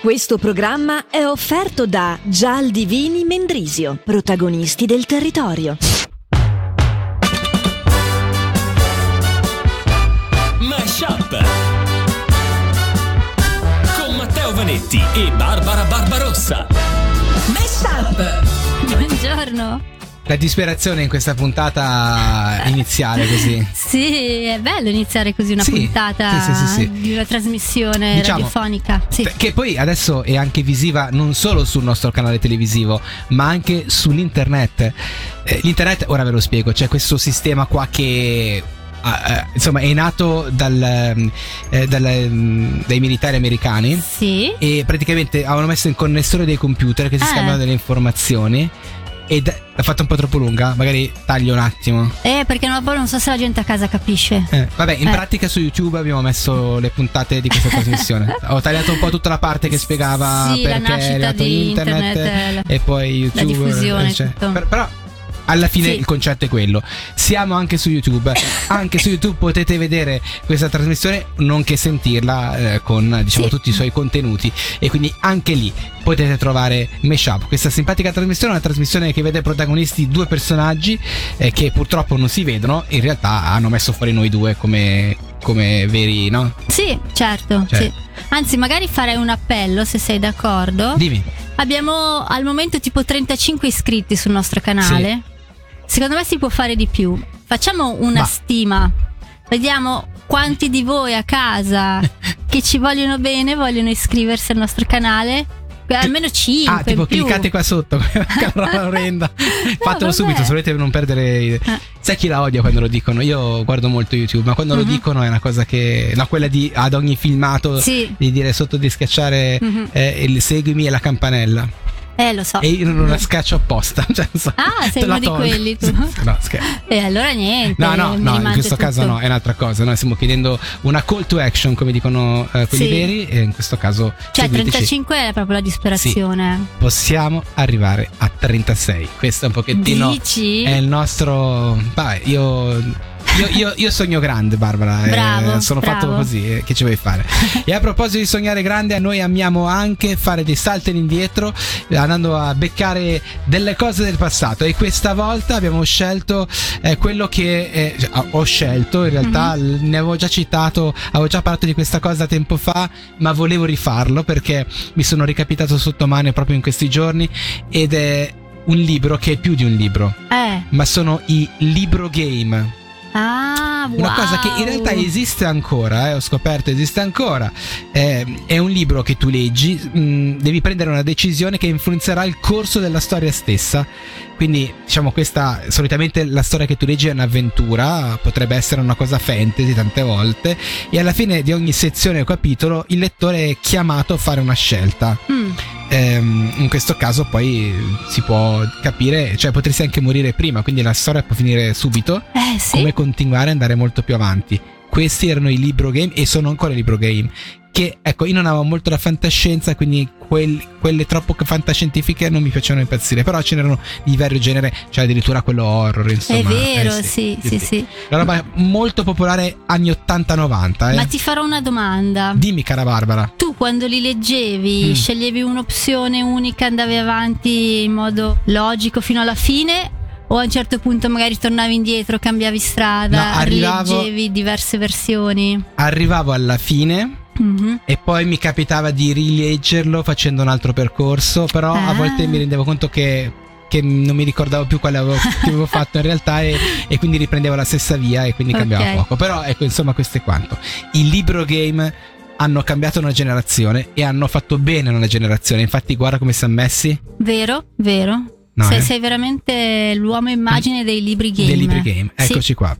Questo programma è offerto da Gial Divini Mendrisio, protagonisti del territorio. Mashup con Matteo Vanetti e Barbara Barbarossa. Mashup! Buongiorno. La disperazione in questa puntata iniziale così. Sì, è bello iniziare così una Sì, puntata sì, sì, di una trasmissione Diciamo, radiofonica. Sì. Che poi adesso è anche visiva non solo sul nostro canale televisivo, ma anche sull'internet. Eh, l'internet, ora ve lo spiego, c'è questo sistema qua che ah, eh, insomma è nato dal, ehm, eh, dal, ehm, dai militari americani Sì. e praticamente avevano messo in connessione dei computer che si Ah. scambiano delle informazioni. Ed l'ha fatta un po' troppo lunga, magari taglio un attimo. Eh, perché non, non so se la gente a casa capisce. Eh, vabbè, in Eh. pratica su YouTube abbiamo messo le puntate di questa trasmissione. Ho tagliato un po' tutta la parte che spiegava Sì, la perché è arrivato internet, internet, e poi YouTube. diffusione, cioè. tutto. Per- però alla fine Sì. il concetto è quello. Siamo anche su YouTube. anche su YouTube potete vedere questa trasmissione, nonché sentirla eh, con diciamo Sì. tutti i suoi contenuti. E quindi anche lì potete trovare Meshup, questa simpatica trasmissione, una trasmissione che vede protagonisti due personaggi eh, che purtroppo non si vedono, in realtà hanno messo fuori noi due come, come veri, no? Sì, certo. Cioè. sì. Anzi, magari farei un appello se sei d'accordo. Dimmi. Abbiamo al momento tipo 35 iscritti sul nostro canale. Secondo me si può fare di più. Facciamo una Ma- stima. Vediamo quanti di voi a casa che ci vogliono bene vogliono iscriversi al nostro canale. Almeno 5 Ah, tipo cliccate qua sotto, Carola Lorenda. Fatelo vabbè. subito se volete non perdere. Eh. Sai chi la odia quando lo dicono? Io guardo molto YouTube, ma quando lo Mhm. dicono è una cosa che. No, quella di ad ogni filmato Sì. di dire sotto di schiacciare Mhm. eh, il seguimi e la campanella. Eh, lo so. E io non la scaccio apposta. Cioè, so, Ah, sei uno di quelli tu. No, scherzo. E allora niente. No, no, no, in questo caso tutto. no, è un'altra cosa. Noi stiamo chiedendo una call to action, come dicono eh, quelli Sì. veri, e in questo caso Cioè, seguiteci. 35 è proprio la disperazione. possiamo arrivare a 36. Questo è un pochettino. Dici? È il nostro. Vabbè, io. Io, io- io sogno grande, Barbara. eh, Bravo, sono fatto bravo. così. eh, che ci vuoi fare? e a proposito di sognare grande, a noi amiamo anche fare dei salti all'indietro, eh, andando a beccare delle cose del passato. E questa volta abbiamo scelto eh, quello che eh, cioè, ho scelto. In realtà Mhm. l- ne avevo già citato, avevo già parlato di questa cosa tempo fa, ma volevo rifarlo perché mi sono ricapitato sotto mano proprio in questi giorni. Ed è un libro che è più di un libro, Eh. ma sono i libro game. Ah, wow. Una cosa che in realtà esiste ancora, eh, ho scoperto esiste ancora. Eh, è un libro che tu leggi, mh, devi prendere una decisione che influenzerà il corso della storia stessa. Quindi, diciamo, questa solitamente la storia che tu leggi è un'avventura, potrebbe essere una cosa fantasy tante volte, e alla fine di ogni sezione o capitolo il lettore è chiamato a fare una scelta. Mm. Ehm, in questo caso poi si può capire, cioè potresti anche morire prima, quindi la storia può finire subito Eh sì. come continuare ad andare molto più avanti. Questi erano i libro game e sono ancora i libro game. Che ecco, io non avevo molto la fantascienza, quindi quel- quelle troppo fantascientifiche non mi piacevano impazzire. Però ce n'erano di vario genere, cioè addirittura quello horror. Insomma, È vero, eh, sì, sì, sì. La roba molto popolare anni 80-90. Eh. Ma ti farò una domanda. Dimmi, cara Barbara. Tu quando li leggevi Mm. sceglievi un'opzione unica, andavi avanti in modo logico fino alla fine? O a un certo punto magari tornavi indietro, cambiavi strada, No, arrivavo- rileggevi diverse versioni? Arrivavo alla fine. Mhm. E poi mi capitava di rileggerlo facendo un altro percorso, però a Ah. volte mi rendevo conto che, che non mi ricordavo più quale avevo, avevo fatto in realtà e, e quindi riprendevo la stessa via e quindi cambiava Ok. poco. Però ecco, insomma, questo è quanto. Il libro game hanno cambiato una generazione e hanno fatto bene una generazione. Infatti, guarda come si sono messi. Vero, vero. No, sei, eh? sei veramente l'uomo immagine dei libri game. Dei libri game. Sì. Eccoci qua.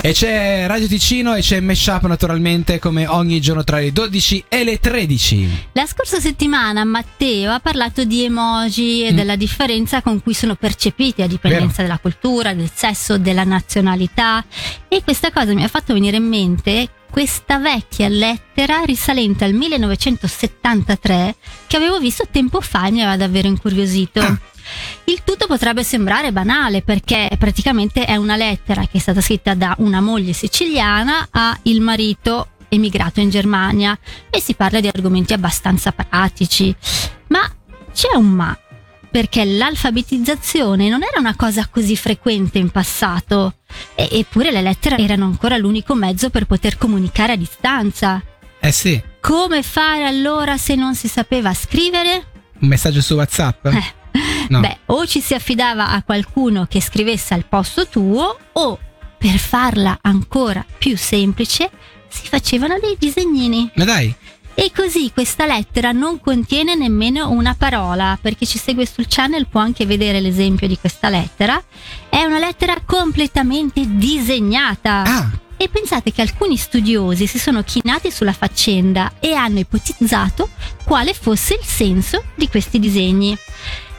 E c'è Radio Ticino e c'è Meshup naturalmente come ogni giorno tra le 12 e le 13. La scorsa settimana Matteo ha parlato di emoji e Mm. della differenza con cui sono percepiti a dipendenza della cultura, del sesso, della nazionalità e questa cosa mi ha fatto venire in mente questa vecchia lettera risalente al 1973 che avevo visto tempo fa e mi aveva davvero incuriosito. Ah. Il tutto potrebbe sembrare banale perché praticamente è una lettera che è stata scritta da una moglie siciliana a il marito emigrato in Germania e si parla di argomenti abbastanza pratici. Ma c'è un ma, perché l'alfabetizzazione non era una cosa così frequente in passato, e- eppure le lettere erano ancora l'unico mezzo per poter comunicare a distanza. Eh sì, Come fare allora se non si sapeva scrivere? un messaggio su WhatsApp? Eh, No. Beh, o ci si affidava a qualcuno che scrivesse al posto tuo, o per farla ancora più semplice si facevano dei disegnini. Ma dai, E così questa lettera non contiene nemmeno una parola, perché chi segue sul channel può anche vedere l'esempio di questa lettera. È una lettera completamente disegnata. ah, E pensate che alcuni studiosi si sono chinati sulla faccenda e hanno ipotizzato quale fosse il senso di questi disegni.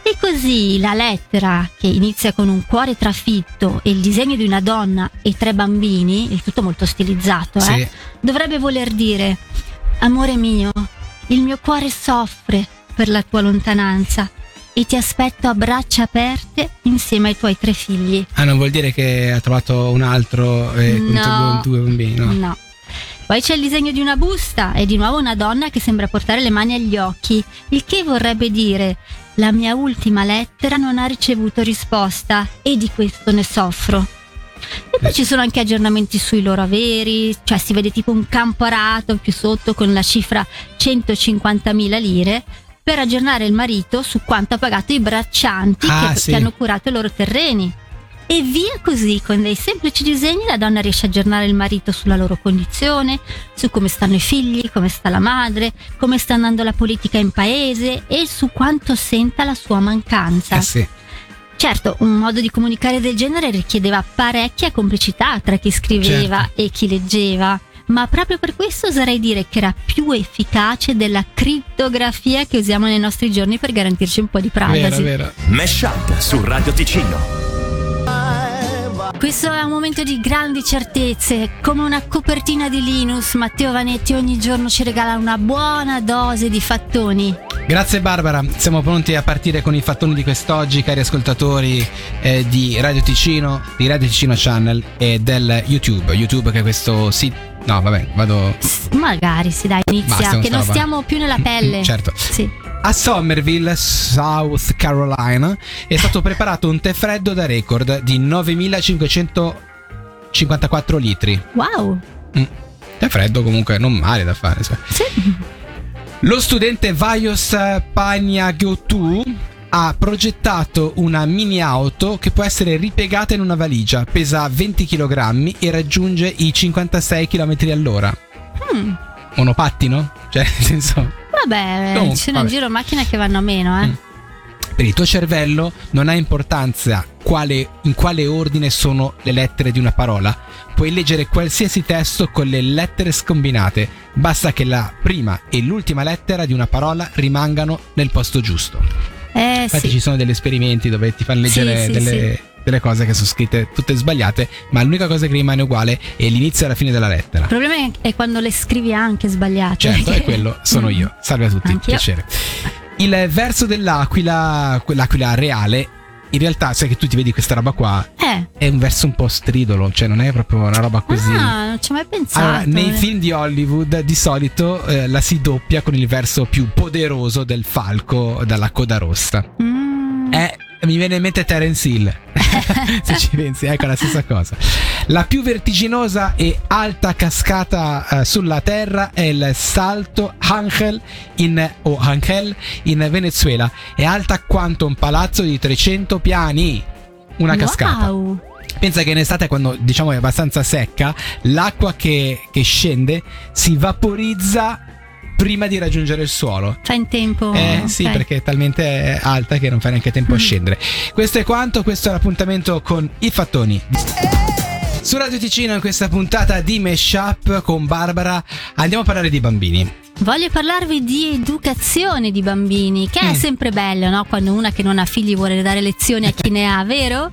E così la lettera, che inizia con un cuore trafitto e il disegno di una donna e tre bambini, il tutto molto stilizzato, sì. eh, dovrebbe voler dire: Amore mio, il mio cuore soffre per la tua lontananza e ti aspetto a braccia aperte insieme ai tuoi tre figli. Ah, non vuol dire che ha trovato un altro eh, con No. due, due bambini, no? No. Poi c'è il disegno di una busta e di nuovo una donna che sembra portare le mani agli occhi, il che vorrebbe dire la mia ultima lettera non ha ricevuto risposta e di questo ne soffro. E poi ci sono anche aggiornamenti sui loro averi, cioè si vede tipo un campo arato più sotto con la cifra 150.000 lire per aggiornare il marito su quanto ha pagato i braccianti Ah, che, sì. che hanno curato i loro terreni. E via così, con dei semplici disegni, la donna riesce a aggiornare il marito sulla loro condizione, su come stanno i figli, come sta la madre, come sta andando la politica in paese e su quanto senta la sua mancanza. Eh sì. Certo, un modo di comunicare del genere richiedeva parecchia complicità tra chi scriveva Certo. e chi leggeva. Ma proprio per questo oserei dire che era più efficace della crittografia che usiamo nei nostri giorni per garantirci un po' di privacy. vero. Mesh Up su Radio Ticino. Questo è un momento di grandi certezze. Come una copertina di Linus, Matteo Vanetti ogni giorno ci regala una buona dose di fattoni. Grazie Barbara, siamo pronti a partire con i fattoni di quest'oggi, cari ascoltatori eh, di Radio Ticino, di Radio Ticino Channel e del YouTube. YouTube che è questo sito... No, vabbè, vado... Magari si dai, inizia, Basta che non roba. stiamo più nella pelle. Certo. Sì. A Somerville, South Carolina, è stato preparato un tè freddo da record di 9554 litri. Wow. Tè freddo comunque non male da fare. insomma. Sì. Lo studente Vaios Pagnagotu ha progettato una mini auto che può essere ripiegata in una valigia, pesa 20 kg e raggiunge i 56 km all'ora. Mm. Monopattino? Cioè, nel senso, Vabbè, Comunque, ci sono in vabbè. giro macchine che vanno meno, eh. Mm. per il tuo cervello non ha importanza quale- in quale ordine sono le lettere di una parola. Puoi leggere qualsiasi testo con le lettere scombinate, basta che la prima e l'ultima lettera di una parola rimangano nel posto giusto. Eh Infatti sì. ci sono degli esperimenti dove ti fanno leggere Sì, sì, delle, delle cose che sono scritte tutte sbagliate, ma l'unica cosa che rimane uguale è l'inizio e la fine della lettera. Il problema è- è quando le scrivi anche sbagliate. Certo, perché- è quello, sono io. Salve a tutti, Anch'io. piacere. Il verso dell'aquila, quell'aquila reale, in realtà, sai che tu ti vedi questa roba qua, Eh. è un verso un po' stridolo, cioè non è proprio una roba così. Ah, non ci ho mai pensato. Allora, nei film di Hollywood di solito eh, la si doppia con il verso più poderoso del falco dalla coda rossa. Mm. Eh, mi viene in mente Terence Hill. Se ci pensi, ecco la stessa cosa. La più vertiginosa e alta cascata eh, sulla terra è il Salto Ángel in, o Ángel in Venezuela. È alta quanto un palazzo di 300 piani. Una cascata. Wow. Pensa che in estate, quando diciamo è abbastanza secca, l'acqua che, che scende si vaporizza prima di raggiungere il suolo. Fa in tempo. Eh sì, ok. perché è talmente alta che non fa neanche tempo a Mm. scendere. Questo è quanto, questo è l'appuntamento con i fattoni. Su Radio Ticino in questa puntata di Mesh Up con Barbara andiamo a parlare di bambini. Voglio parlarvi di educazione di bambini, che è Mm. sempre bello, no? Quando una che non ha figli vuole dare lezioni a chi ne ha, vero?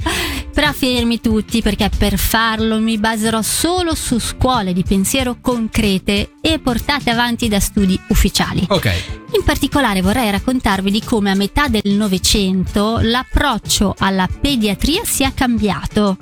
Però fermi tutti perché per farlo mi baserò solo su scuole di pensiero concrete e portate avanti da studi ufficiali. Ok. In particolare vorrei raccontarvi di come a metà del Novecento l'approccio alla pediatria sia cambiato.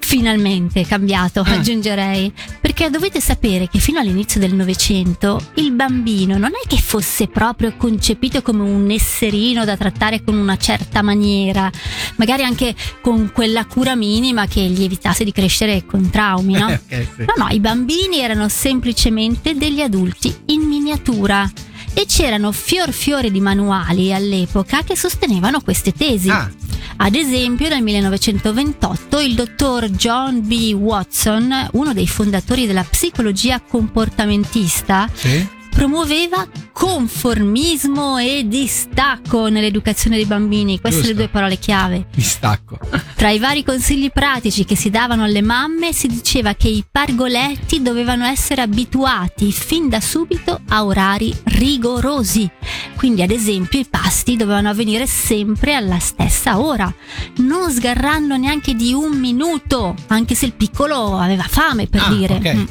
Finalmente cambiato, Ah. aggiungerei, perché dovete sapere che fino all'inizio del Novecento il bambino non è che fosse proprio concepito come un esserino da trattare con una certa maniera, magari anche con quella cura minima che gli evitasse di crescere con traumi, no? Ok, sì. No, no, i bambini erano semplicemente degli adulti in miniatura. E c'erano fior fiori di manuali all'epoca che sostenevano queste tesi. Ah, Ad esempio, nel 1928 il dottor John B. Watson, uno dei fondatori della psicologia comportamentista, sì. Promuoveva conformismo e distacco nell'educazione dei bambini. Queste Giusto. le due parole chiave. Mi stacco. Tra i vari consigli pratici che si davano alle mamme si diceva che i pargoletti dovevano essere abituati fin da subito a orari rigorosi. Quindi, ad esempio, i pasti dovevano avvenire sempre alla stessa ora, non sgarrando neanche di un minuto, anche se il piccolo aveva fame, per Ah, dire. ok. Mm.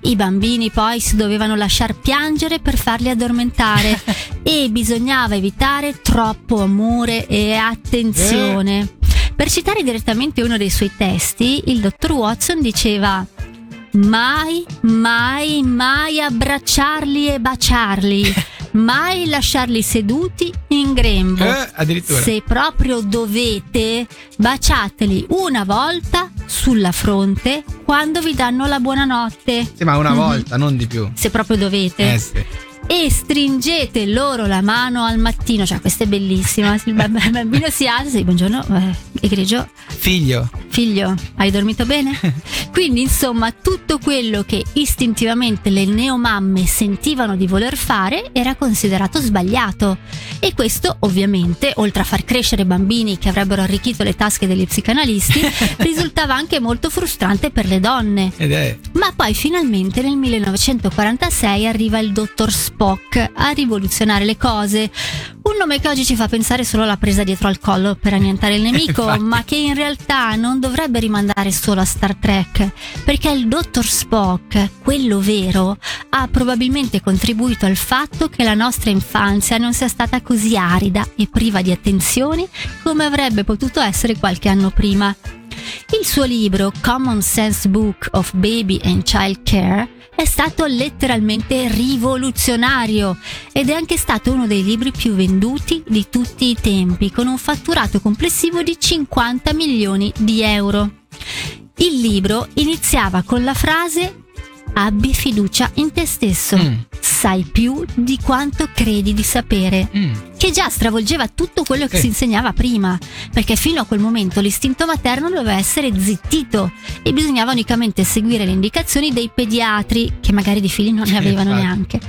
I bambini poi si dovevano lasciar piangere per farli addormentare e bisognava evitare troppo amore e attenzione. Per citare direttamente uno dei suoi testi, il dottor Watson diceva Mai, mai, mai abbracciarli e baciarli, mai lasciarli seduti in grembo. Eh, addirittura. Se proprio dovete, baciateli una volta sulla fronte quando vi danno la buonanotte. Sì, ma una Mhm. volta, non di più. Se proprio dovete Eh sì. E stringete loro la mano al mattino, cioè questa è bellissima. Il bamb- il bambino si alza e buongiorno, eh, egregio, Figlio. figlio, hai dormito bene? Quindi insomma tutto quello che istintivamente le neomamme sentivano di voler fare era considerato sbagliato e questo ovviamente, oltre a far crescere bambini che avrebbero arricchito le tasche degli psicanalisti, risultava anche molto frustrante per le donne. Ed è. Ma poi finalmente nel 1946 arriva il dottor Spock a rivoluzionare le cose. Un nome che oggi ci fa pensare solo alla presa dietro al collo per annientare il nemico, ma che in realtà non dovrebbe rimandare solo a Star Trek, perché il dottor Spock, quello vero, ha probabilmente contribuito al fatto che la nostra infanzia non sia stata così arida e priva di attenzioni come avrebbe potuto essere qualche anno prima. Il suo libro Common Sense Book of Baby and Child Care è stato letteralmente rivoluzionario ed è anche stato uno dei libri più venduti di tutti i tempi, con un fatturato complessivo di 50 milioni di euro. Il libro iniziava con la frase Abbi fiducia in te stesso, Mm. Sai più di quanto credi di sapere Mm. che già stravolgeva tutto quello che Sì. si insegnava prima, perché fino a quel momento l'istinto materno doveva essere zittito e bisognava unicamente seguire le indicazioni dei pediatri, che magari di figli non ne avevano Infatti. neanche.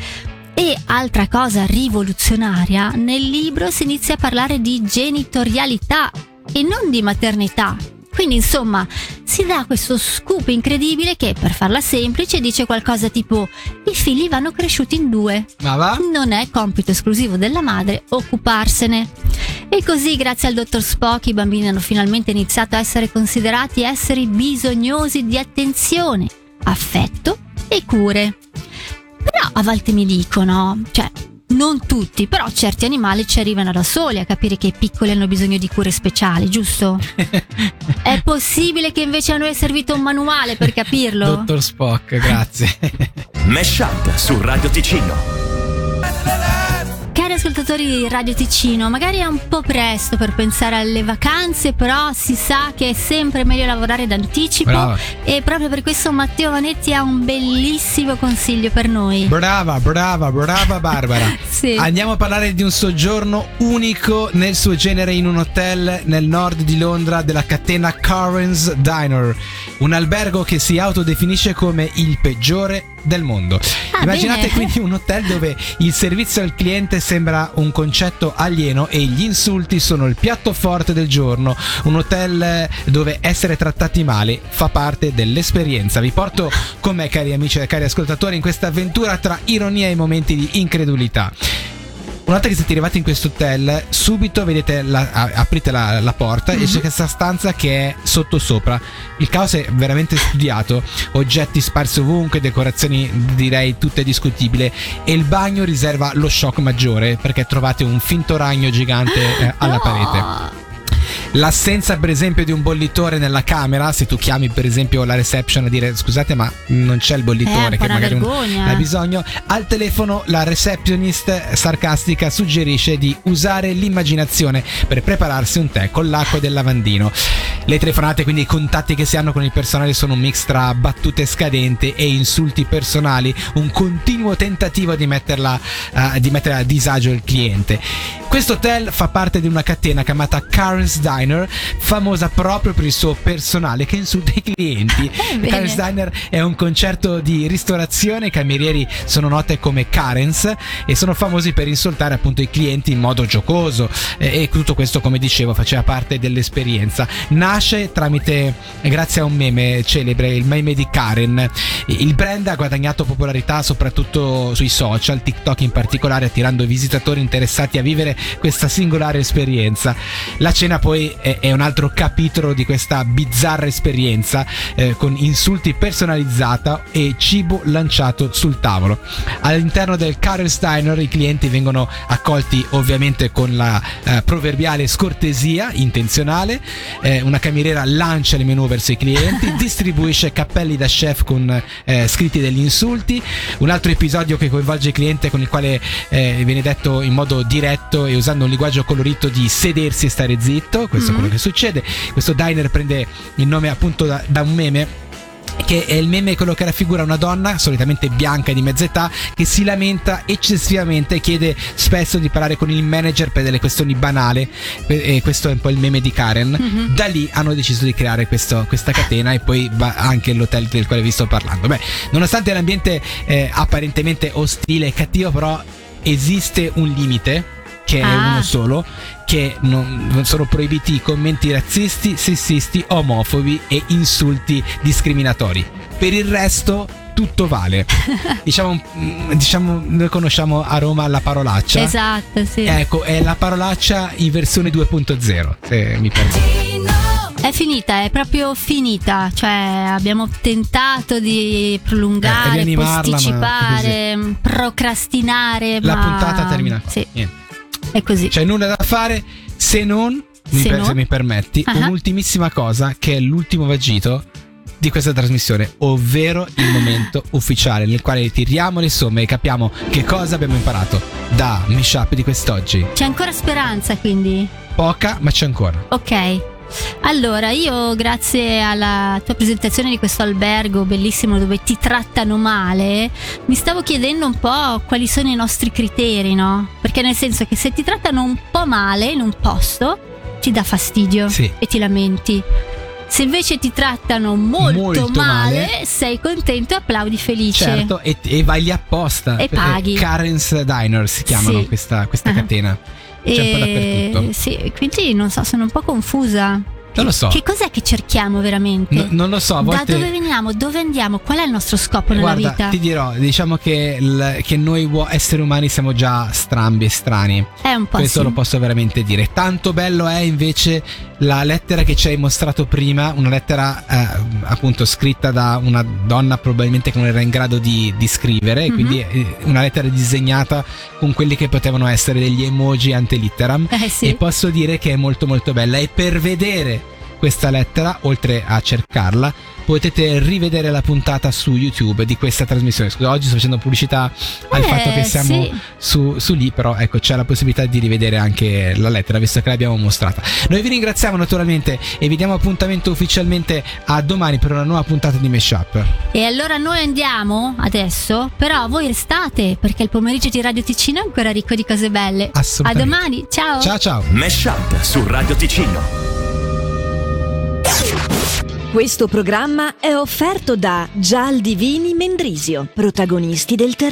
E altra cosa rivoluzionaria, nel libro si inizia a parlare di genitorialità e non di maternità. Quindi insomma si dà questo scoop incredibile che per farla semplice dice qualcosa tipo i figli vanno cresciuti in due, Ma va? non è compito esclusivo della madre occuparsene. E così, grazie al dottor Spock, i bambini hanno finalmente iniziato a essere considerati esseri bisognosi di attenzione, affetto e cure. Però a volte mi dicono, cioè, non tutti, però certi animali ci arrivano da soli a capire che i piccoli hanno bisogno di cure speciali, giusto? È possibile che invece a noi è servito un manuale per capirlo? Dottor Spock, grazie. Mesh Up su Radio Ticino. Cari ascoltatori di Radio Ticino, magari è un po' presto per pensare alle vacanze, però si sa che è sempre meglio lavorare d'anticipo Brava. e proprio per questo Matteo Vanetti ha un bellissimo consiglio per noi. Brava, brava, brava Barbara. Sì. Andiamo a parlare di un soggiorno unico nel suo genere in un hotel nel nord di Londra della catena Currens Diner, un albergo che si autodefinisce come il peggiore del mondo. Ah, Immaginate bene. quindi un hotel dove il servizio al cliente sembra un concetto alieno e gli insulti sono il piatto forte del giorno, un hotel eh, dove essere trattati male fa parte dell'esperienza. Vi porto con me cari amici e cari ascoltatori in questa avventura tra ironia e momenti di incredulità. Una volta che siete arrivati in questo hotel, subito vedete la- aprite la, la porta e c'è questa stanza che è sotto sopra. Il caos è veramente studiato, oggetti sparsi ovunque, decorazioni direi tutte discutibili e il bagno riserva lo shock maggiore perché trovate un finto ragno gigante eh, alla No. parete. L'assenza, per esempio, di un bollitore nella camera, se tu chiami, per esempio, la reception a dire scusate, ma non c'è il Eh, bollitore, po' che magari vergogna. ha bisogno. Al telefono, la receptionist sarcastica suggerisce di usare l'immaginazione per prepararsi un tè con l'acqua del lavandino. Le telefonate, quindi i contatti che si hanno con il personale, sono un mix tra battute scadenti e insulti personali, un continuo tentativo di metterla, eh, di mettere a disagio il cliente. Questo hotel fa parte di una catena chiamata Karen's Diner, famosa proprio per il suo personale che insulta i clienti. Karen's Diner è un concerto di ristorazione, i camerieri sono note come Karens e sono famosi per insultare appunto i clienti in modo giocoso e, e tutto questo come dicevo faceva parte dell'esperienza. Nasce tramite, grazie a un meme celebre, il meme di Karen. Il brand ha guadagnato popolarità soprattutto sui social, TikTok in particolare, attirando visitatori interessati a vivere questa singolare esperienza. La cena poi è, è un altro capitolo di questa bizzarra esperienza eh, con insulti personalizzata e cibo lanciato sul tavolo. All'interno del Karen Steiner i clienti vengono accolti ovviamente con la eh, proverbiale scortesia intenzionale, eh, una cameriera lancia il menù verso i clienti, distribuisce cappelli da chef con eh, scritti degli insulti, un altro episodio che coinvolge il cliente con il quale eh, viene detto in modo diretto e usando un linguaggio colorito di sedersi e stare zitto, questo è quello che succede. Questo diner prende il nome appunto da, da un meme che è il meme quello che raffigura una donna solitamente bianca di mezza età che si lamenta eccessivamente e chiede spesso di parlare con il manager per delle questioni banali. E questo è un po' il meme di Karen. Da lì hanno deciso di creare questo- questa catena e poi va anche l'hotel del quale vi sto parlando. Beh nonostante l'ambiente eh, apparentemente ostile e cattivo però esiste un limite che è Ah. uno solo, che non, non sono proibiti i commenti razzisti, sessisti, omofobi e insulti discriminatori. Per il resto tutto vale. diciamo, mm, diciamo, noi conosciamo a Roma la parolaccia. Esatto, sì. Ecco, è la parolaccia in versione 2.0, se mi permetti. È finita, è proprio finita. Cioè, abbiamo tentato di Eh, prolungare, ma posticipare, procrastinare. La ma... puntata termina. Sì, Niente. È così. C'è nulla da fare se non, mi Se per- non? se mi permetti, Ah. un'ultimissima cosa che è l'ultimo vagito di questa trasmissione, ovvero il momento ufficiale nel quale tiriamo le somme e capiamo che cosa abbiamo imparato da Meshup di quest'oggi. C'è ancora speranza, quindi. Poca, ma c'è ancora. Ok. Allora, io grazie alla tua presentazione di questo albergo bellissimo dove ti trattano male, mi stavo chiedendo un po' quali sono i nostri criteri, no? Perché nel senso che se ti trattano un po' male in un posto, ti dà fastidio Sì. e ti lamenti. Se invece ti trattano molto, Molto male, male. sei contento e applaudi felice. Certo, e, e vai lì apposta. E paghi. Eh, Karen's Diner si chiamano Sì. questa, questa Ah. catena. C'è un po' E- dappertutto. Sì, quindi non so, sono un po' confusa. Non lo so. Che cos'è che cerchiamo veramente? No- non lo so, a Da volte... dove veniamo? Dove andiamo? Qual è il nostro scopo nella Guarda, vita? ti dirò, diciamo che, il- che noi esseri umani siamo già strambi e strani. È un po' Questo sì. lo posso veramente dire. Tanto bello è invece la lettera che ci hai mostrato prima, una lettera eh, appunto scritta da una donna probabilmente che non era in grado di, di scrivere, Mhm. quindi eh, una lettera disegnata con quelli che potevano essere degli emoji antelitteram. Eh sì. E posso dire che è molto molto bella e per vedere questa lettera, oltre a cercarla, potete rivedere la puntata su YouTube di questa trasmissione. Scusa, oggi sto facendo pubblicità al Eh, fatto che siamo sì. su, su lì, però ecco c'è la possibilità di rivedere anche la lettera, visto che l'abbiamo mostrata. Noi vi ringraziamo naturalmente e vi diamo appuntamento ufficialmente a domani per una nuova puntata di Meshup. E allora noi andiamo adesso, però voi restate perché il pomeriggio di Radio Ticino è ancora ricco di cose belle. Assolutamente. A domani, ciao. Ciao ciao! Mesh Up su Radio Ticino. Questo programma è offerto da Gial Divini Mendrisio, protagonisti del terreno.